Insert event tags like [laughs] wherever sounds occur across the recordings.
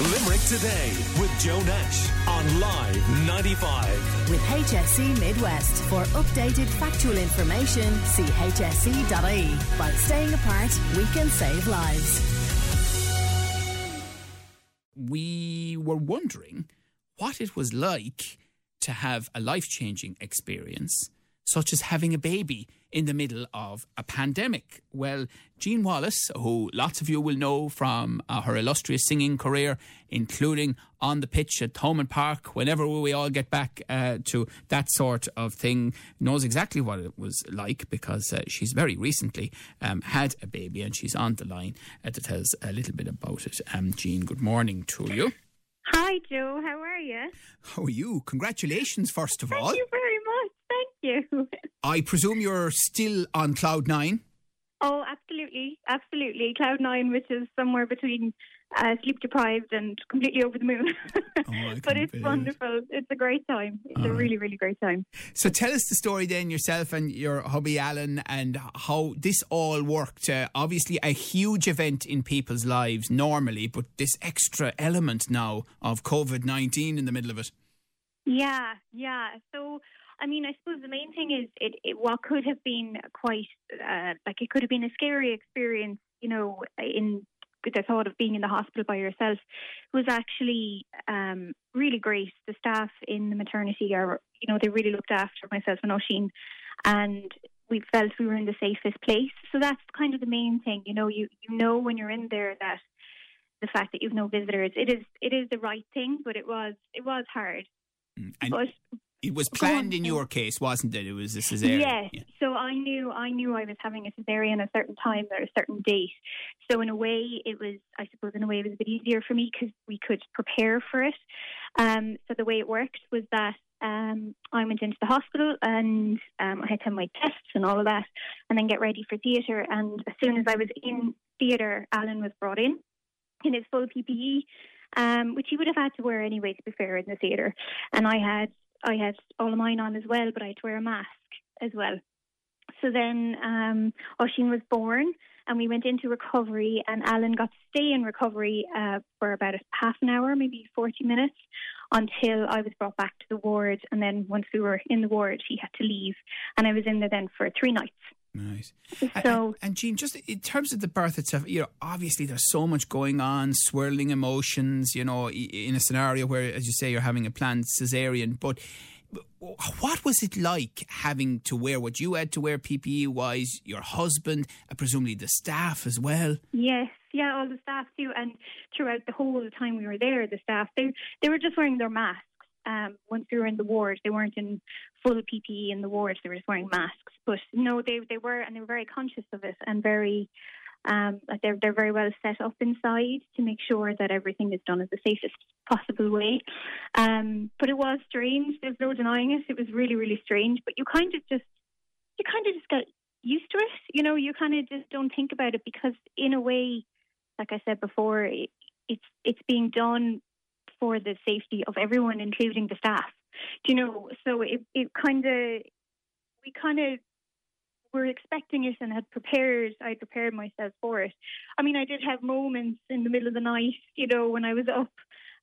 Limerick Today with Joe Nash on Live 95. With HSE Midwest. For updated factual information, see hse.ie. By staying apart, we can save lives. we were wondering what it was like to have a life changing experience, such as having a baby in the middle of a pandemic. Well, Jean Wallace, who lots of you will know from uh, her illustrious singing career, including on the pitch at Thomond Park, whenever we all get back uh, to that sort of thing, knows exactly what it was like because uh, she's very recently um, had a baby and she's on the line uh, to tell us a little bit about it. Um, Jean, good morning to you. Hi, Joe. How are you? How are you? Congratulations, first of all. Thank you very you. [laughs] I presume you're still on cloud nine. Oh, absolutely, absolutely. Cloud nine, which is somewhere between uh, sleep deprived and completely over the moon. [laughs] Oh, but it's believe it. wonderful. It's a great time. It's All a really, really great time. So tell us the story then, yourself and your hubby Alan, and how this all worked. Uh, obviously, a huge event in people's lives normally, but this extra element now of COVID 19 in the middle of it. Yeah, yeah. So, I mean, I suppose the main thing is it, it what could have been quite uh, like it could have been a scary experience, you know, in the thought of being in the hospital by yourself was actually um, really great. The staff in the maternity are, you know, they really looked after myself and Oisin, and we felt we were in the safest place. So that's kind of the main thing, you know. You you know when you're in there that the fact that you've no visitors, it is it is the right thing, but it was it was hard. Mm. And But it was planned in your case, wasn't it? It was a cesarean. Yes. Yeah. So I knew I knew I was having a cesarean at a certain time or a certain date. So in a way, it was I suppose in a way it was a bit easier for me because we could prepare for it. Um, so the way it worked was that um, I went into the hospital and um, I had to have my tests and all of that, and then get ready for theatre. And as soon as I was in theatre, Alan was brought in in his full PPE, um, which he would have had to wear anyway. To be fair, in the theatre, and I had I had all of mine on as well, but I had to wear a mask as well. So then um, Oisin was born, and we went into recovery, and Alan got to stay in recovery uh, for about half an hour, maybe 40 minutes, until I was brought back to the ward. And then once we were in the ward, he had to leave, and I was in there then for three nights. Nice. So- and, and Jean, just in terms of the birth itself, you know, obviously there's so much going on, swirling emotions, you know, in a scenario where, as you say, you're having a planned cesarean. But what was it like having to wear what you had to wear PPE wise, your husband, and presumably the staff as well? Yes, yeah, all the staff too, and throughout the whole time we were there, the staff they they were just wearing their masks. Um, once we were in the ward, they weren't in full PPE in the ward; they were just wearing masks. But no, they they were, and they were very conscious of it, and very um, they're they're very well set up inside to make sure that everything is done in the safest possible way. Um, but it was strange. There's no denying it. It was really really strange. But you kind of just you kind of just get used to it. You know, you kind of just don't think about it because, in a way, like I said before, it, it's it's being done for the safety of everyone, including the staff. Do you know? So it it kind of we kind of were expecting it and had prepared. I prepared myself for it. I mean, I did have moments in the middle of the night, you know, when I was up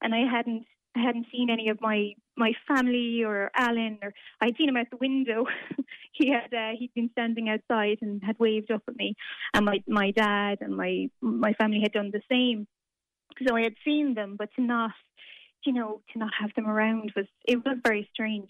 and I hadn't I hadn't seen any of my my family or Alan or I'd seen him out the window. [laughs] he had uh, he'd been standing outside and had waved up at me, and my my dad and my my family had done the same. So I had seen them, but to not, you know, to not have them around was it was very strange.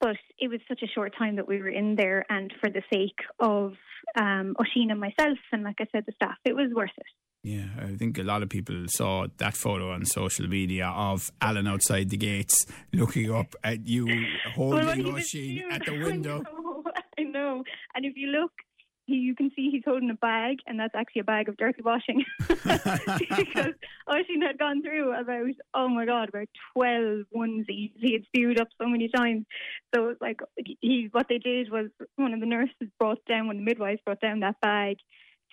But it was such a short time that we were in there, and for the sake of um, Oisin and myself, and like I said, the staff, it was worth it. Yeah, I think a lot of people saw that photo on social media of Alan outside the gates looking up at you holding Well, he was Oisin cute. at the [laughs] window. I know, I know. And if you look, he, you can see he's holding a bag, and that's actually a bag of dirty washing. [laughs] because [laughs] Oisin had gone through about, oh my God, about 12 onesies. He had spewed up so many times. So it's like, he, what they did was one of the nurses brought down, one of the midwives brought down that bag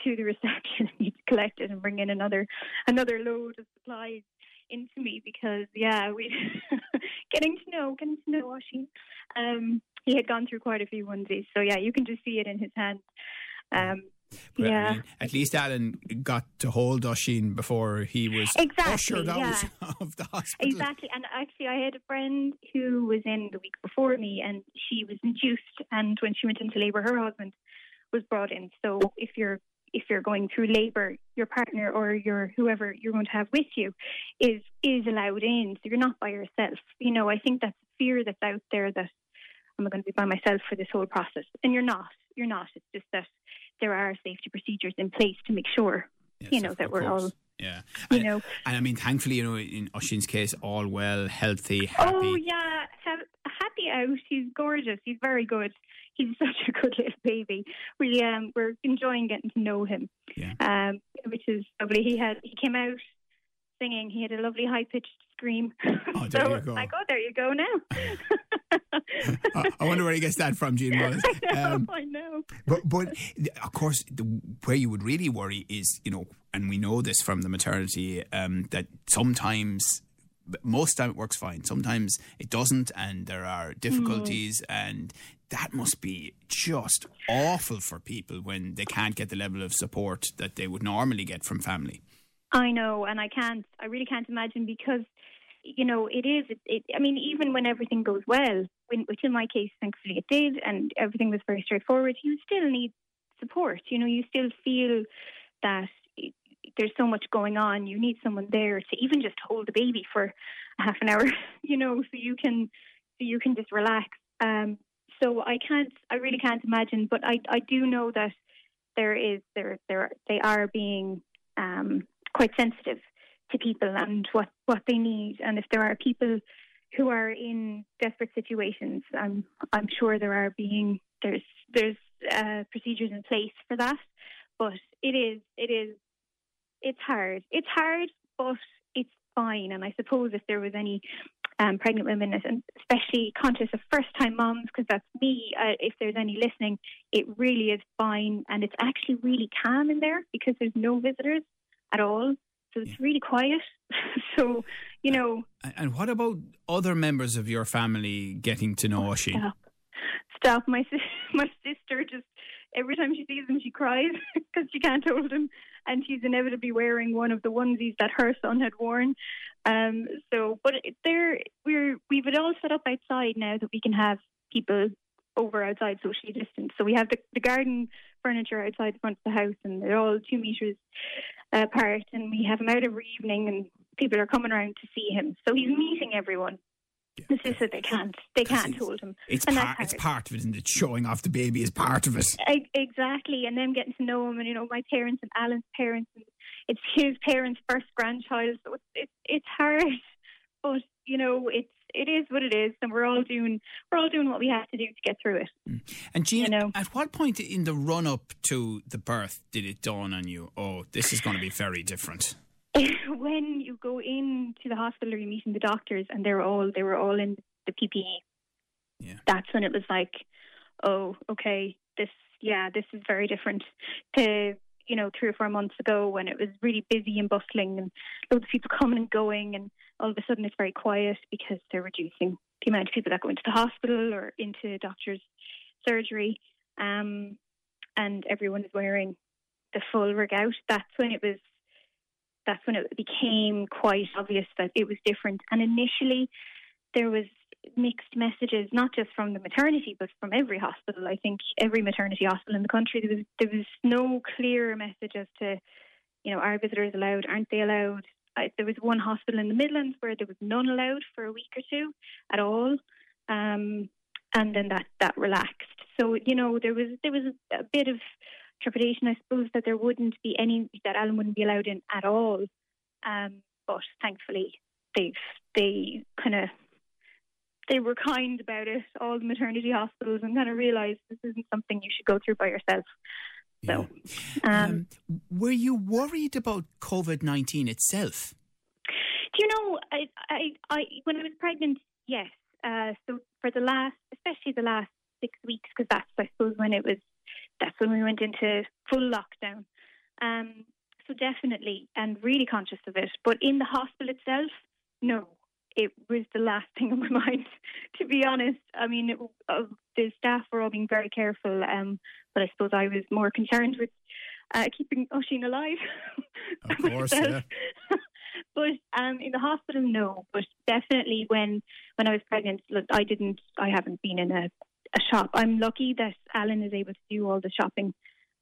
to the reception [laughs] and he'd collect it and bring in another another load of supplies into me because yeah we getting to know getting to know Oisin um he had gone through quite a few onesies so yeah you can just see it in his hand um But, I Yeah. mean, at least Alan got to hold Oisin before he was Exactly, ushered out yeah. [laughs] of the hospital. Exactly. And actually, I had a friend who was in the week before me, and she was induced. And when she went into labour, her husband was brought in. So if you're if you're going through labour, your partner or your whoever you're going to have with you is is allowed in. So you're not by yourself. You know, I think that's fear that's out there that I'm going to be by myself for this whole process, and you're not. You're not. It's just that there are safety procedures in place to make sure Yes, you know, that we're course. all- Yeah. you and, know. and I mean, thankfully, you know, in Oisin's case, all well, healthy, happy. Oh yeah, ha- happy out. He's gorgeous. He's very good. He's [laughs] such a good little baby. We um we're enjoying getting to know him. Yeah. Um, which is lovely. He had he came out singing. He had a lovely high pitched scream. [laughs] Oh, there so you go. Like, oh, there you go now. [laughs] I I wonder where he gets that from, Jean Wallace. [laughs] I know. Um, I know. But, but of course, the, where you would really worry is, you know, and we know this from the maternity, um, that sometimes, most time it works fine. Sometimes it doesn't, and there are difficulties, and that must be just awful for people when they can't get the level of support that they would normally get from family. I know, and I can't. I really can't imagine because, you know, it is. It, it, I mean, even when everything goes well, when, which in my case, thankfully, it did, and everything was very straightforward. You still need support. You know, you still feel that there's so much going on. You need someone there to even just hold the baby for half an hour. [laughs] You know, so you can, so you can just relax. Um, so I can't. I really can't imagine. But I, I do know that there is there there they are being um, quite sensitive to people and what, what they need. And if there are people who are in desperate situations, I'm I'm sure there are being there's there's uh, procedures in place for that. But it is it is it's hard. It's hard, but it's fine. And I suppose if there was any um, pregnant women, and especially conscious of first time moms, because that's me, uh, if there's any listening, it really is fine. And it's actually really calm in there because there's no visitors at all. So it's really quiet. [laughs] so, you know, And- what about other members of your family getting to know Oisin? stop. Stop. My, [laughs] my sister just, every time she sees him, she cries [laughs] because she can't hold him. And she's inevitably wearing one of the onesies that her son had worn. Um, so, but there, we're, we've it all set up outside now that we can have people over outside socially distanced. So we have the, the garden furniture outside the front of the house, and they're all two meters apart. And we have him out every evening, and people are coming around to see him. So he's meeting everyone. It's just that they can't, they can't hold him. It's and part, it's part of it, and it's showing off the baby is part of it. E- Exactly, and them getting to know him, and you know my parents and Alan's parents, and it's his parents' first grandchild, so it's it's, it's hard, but you know it's it is what it is, and we're all doing we're all doing what we have to do to get through it. Mm. And Gina, You know. at what point in the run up to the birth did it dawn on you? Oh, this is going to be very different. [laughs] when you go into the hospital or you're meeting the doctors, and they're all they were all in the PPE, Yeah. that's when it was like, oh, okay, this yeah, this is very different to you know three or four months ago when it was really busy and bustling and loads of people coming and going, and all of a sudden it's very quiet because they're reducing the amount of people that go into the hospital or into doctors' surgery, um, and everyone is wearing the full rig out. That's when it was. That's when it became quite obvious that it was different. And initially, there was mixed messages, not just from the maternity, but from every hospital. I think every maternity hospital in the country, there was there was no clear message as to, you know, are visitors allowed? Aren't they allowed? I, there was one hospital in the Midlands where there was none allowed for a week or two at all, um, and then that that relaxed. So you know, there was there was a, bit of trepidation, I suppose, that there wouldn't be any that Alan wouldn't be allowed in at all. Um, but thankfully, they've they kind of they were kind about it, all the maternity hospitals, and kind of realised this isn't something you should go through by yourself. So, um, Um, were you worried about COVID 19 itself? do you know, I, I, I, when I was pregnant, yes. Uh, so for the last, especially the last six weeks, because that's, I suppose, when it was, that's when we went into full lockdown. Um, so definitely, and really conscious of it. But in the hospital itself, no. It was the last thing on my [laughs] mind, to be honest. I mean, it, uh, the staff were all being very careful, um, but I suppose I was more concerned with uh, keeping Oisin alive. [laughs] Of course, myself. [laughs] but um, in the hospital, no. But definitely when when I was pregnant, look, I didn't. I haven't been in a, a shop. I'm lucky that Alan is able to do all the shopping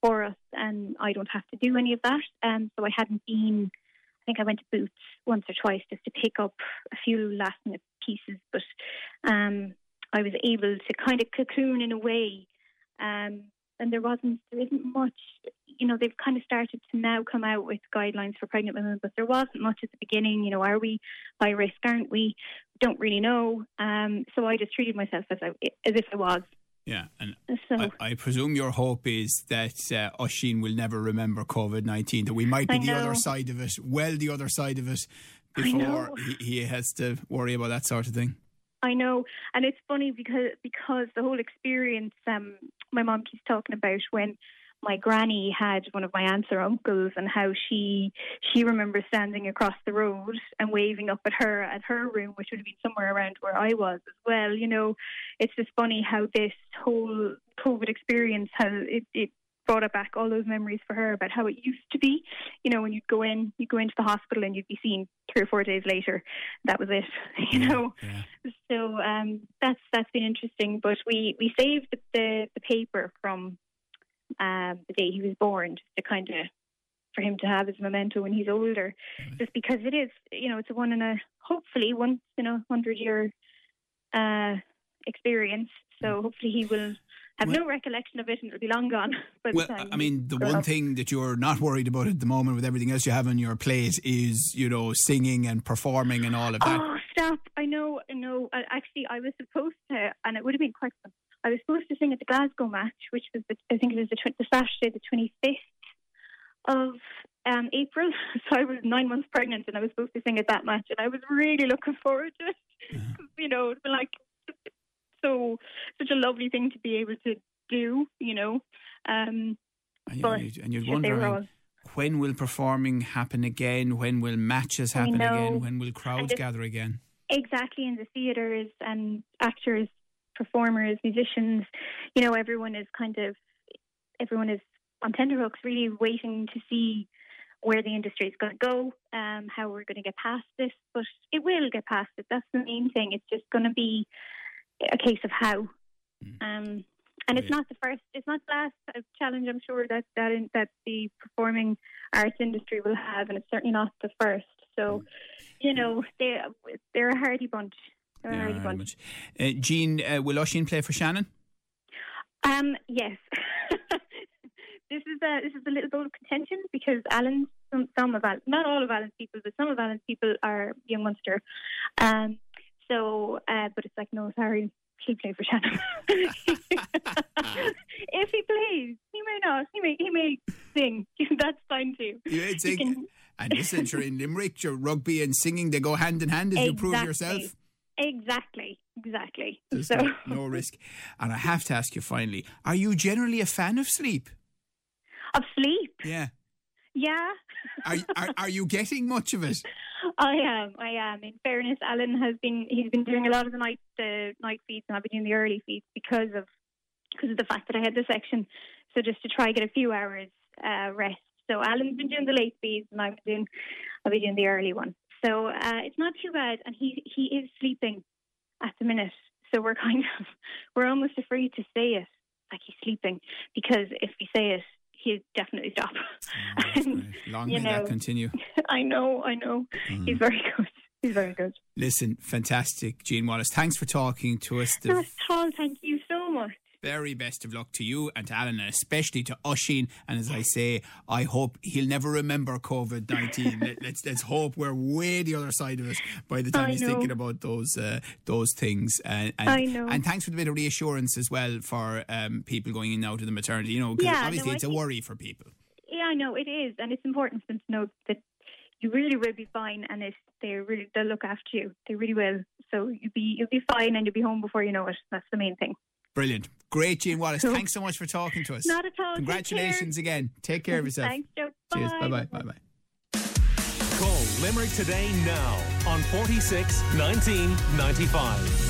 for us, and I don't have to do any of that. Um, so I hadn't been. I think I went to Boots once or twice just to pick up a few last minute pieces, but um, I was able to kind of cocoon in a way. Um, and there wasn't, there isn't much, you know, they've kind of started to now come out with guidelines for pregnant women, but there wasn't much at the beginning. You know, are we high risk, aren't we? Don't really know. Um, so I just treated myself as, I, as if I was. Yeah, and So I, I presume your hope is that uh, Oisin will never remember COVID 19, that we might be I the know. other side of it, well, the other side of it, before he, he has to worry about that sort of thing. I know, and it's funny because because the whole experience. Um, my mom keeps talking about when my granny had one of my aunts or uncles, and how she she remembers standing across the road and waving up at her at her room, which would have been somewhere around where I was as well. You know, it's just funny how this whole COVID experience has it. it brought it back all those memories for her about how it used to be. You know, when you'd go in, you'd go into the hospital and you'd be seen three or four days later. That was it. [laughs] You know, Yeah. so um, that's that's been interesting. But we, we saved the, the, the paper from um, the day he was born just to kind of for him to have a memento when he's older, just because it is you know it's a one in a hopefully once in a hundred year uh, experience. So hopefully he will have Well- no recollection of it and it'll be long gone. [laughs] By Well, I mean, the one up. thing that you're not worried about at the moment with everything else you have on your plate is, you know, singing and performing and all of that. Oh, stop! I know, I know. Actually, I was supposed to, and it would have been quite fun. I was supposed to sing at the Glasgow match, which was, the, I think it was the, tw- the Saturday, the twenty fifth of um, April. [laughs] So I was nine months pregnant, and I was supposed to sing at that match, and I was really looking forward to it. [laughs] You know, it's like so such a lovely thing to be able to do. You know, um, and, you, but and you'd they wonder all- when will performing happen again? When will matches happen again? When will crowds gather again? exactly in the theatres and actors, performers, musicians, you know, everyone is kind of everyone is on tenterhooks, really waiting to see where the industry is going to go, um, how we're going to get past this. But it will get past it. That's the main thing. It's just going to be a case of how. Um, and it's Yeah. not the first, it's not the last uh, challenge. I'm sure that that in, that the performing arts industry will have, and it's certainly not the first. So, you know, they they're a hardy bunch. They're a Yeah, hardy very bunch. much. Uh, Jean, uh, will Oisin play for Shannon? Um, yes. [laughs] this is a this is a little bit of contention because Alan, some, some of Alan, not all of Alan's people, but some of Alan's people are Young Munster. Um, so, uh, but it's like no, sorry, he'll play for Shannon. [laughs] if he plays, he may not. He may he may sing. [laughs] That's fine too. You would He think, can- and listen, sure, in Limerick, your rugby and singing, they go hand in hand as you prove yourself. Exactly, exactly. There's so, no, [laughs] no risk. And I have to ask you finally, are you generally a fan of sleep? of sleep, Yeah. yeah. Are, are, are you getting much of it? [laughs] I am. I am. In fairness, Alan has been he's been doing a lot of the night the night feeds, and I've been doing the early feeds because of because of the fact that I had the section. So just to try get a few hours uh, rest. So Alan's been doing the late feeds, and I've been doing I've been doing the early one. So uh, it's not too bad, and he he is sleeping at the minute. So we're kind of [laughs] we're almost afraid to say it like he's sleeping because if we say it, he'll definitely stop. [laughs] Oh, great. Long may that continue. [laughs] I know, I know. He's very good. He's very good. Listen, fantastic, Jean Wallace. Thanks for talking to us. The Not at all. Thank you so much. Very best of luck to you and to Alan, and especially to Oisin. And as I say, I hope he'll never remember COVID nineteen. [laughs] Let, let's let's hope we're way the other side of it by the time I he's know. thinking about those uh, those things. And, and, I know. And thanks for the bit of reassurance as well for um, people going in and out of the maternity. You know, because Yeah, obviously I it's a worry for people. Yeah, I know it is, and it's important for them to know that you really will be fine, and it, they really they'll look after you. They really will. So you'll be you'll be fine, and you'll be home before you know it. That's the main thing. Brilliant, great, Jean Wallace. Cool. Thanks so much for talking to us. Not at all. Congratulations care. again. Take care of [laughs] yourself. Thanks, Joe. Cheers. Bye Bye. bye. Bye bye. Call Limerick today now on 46 19 95.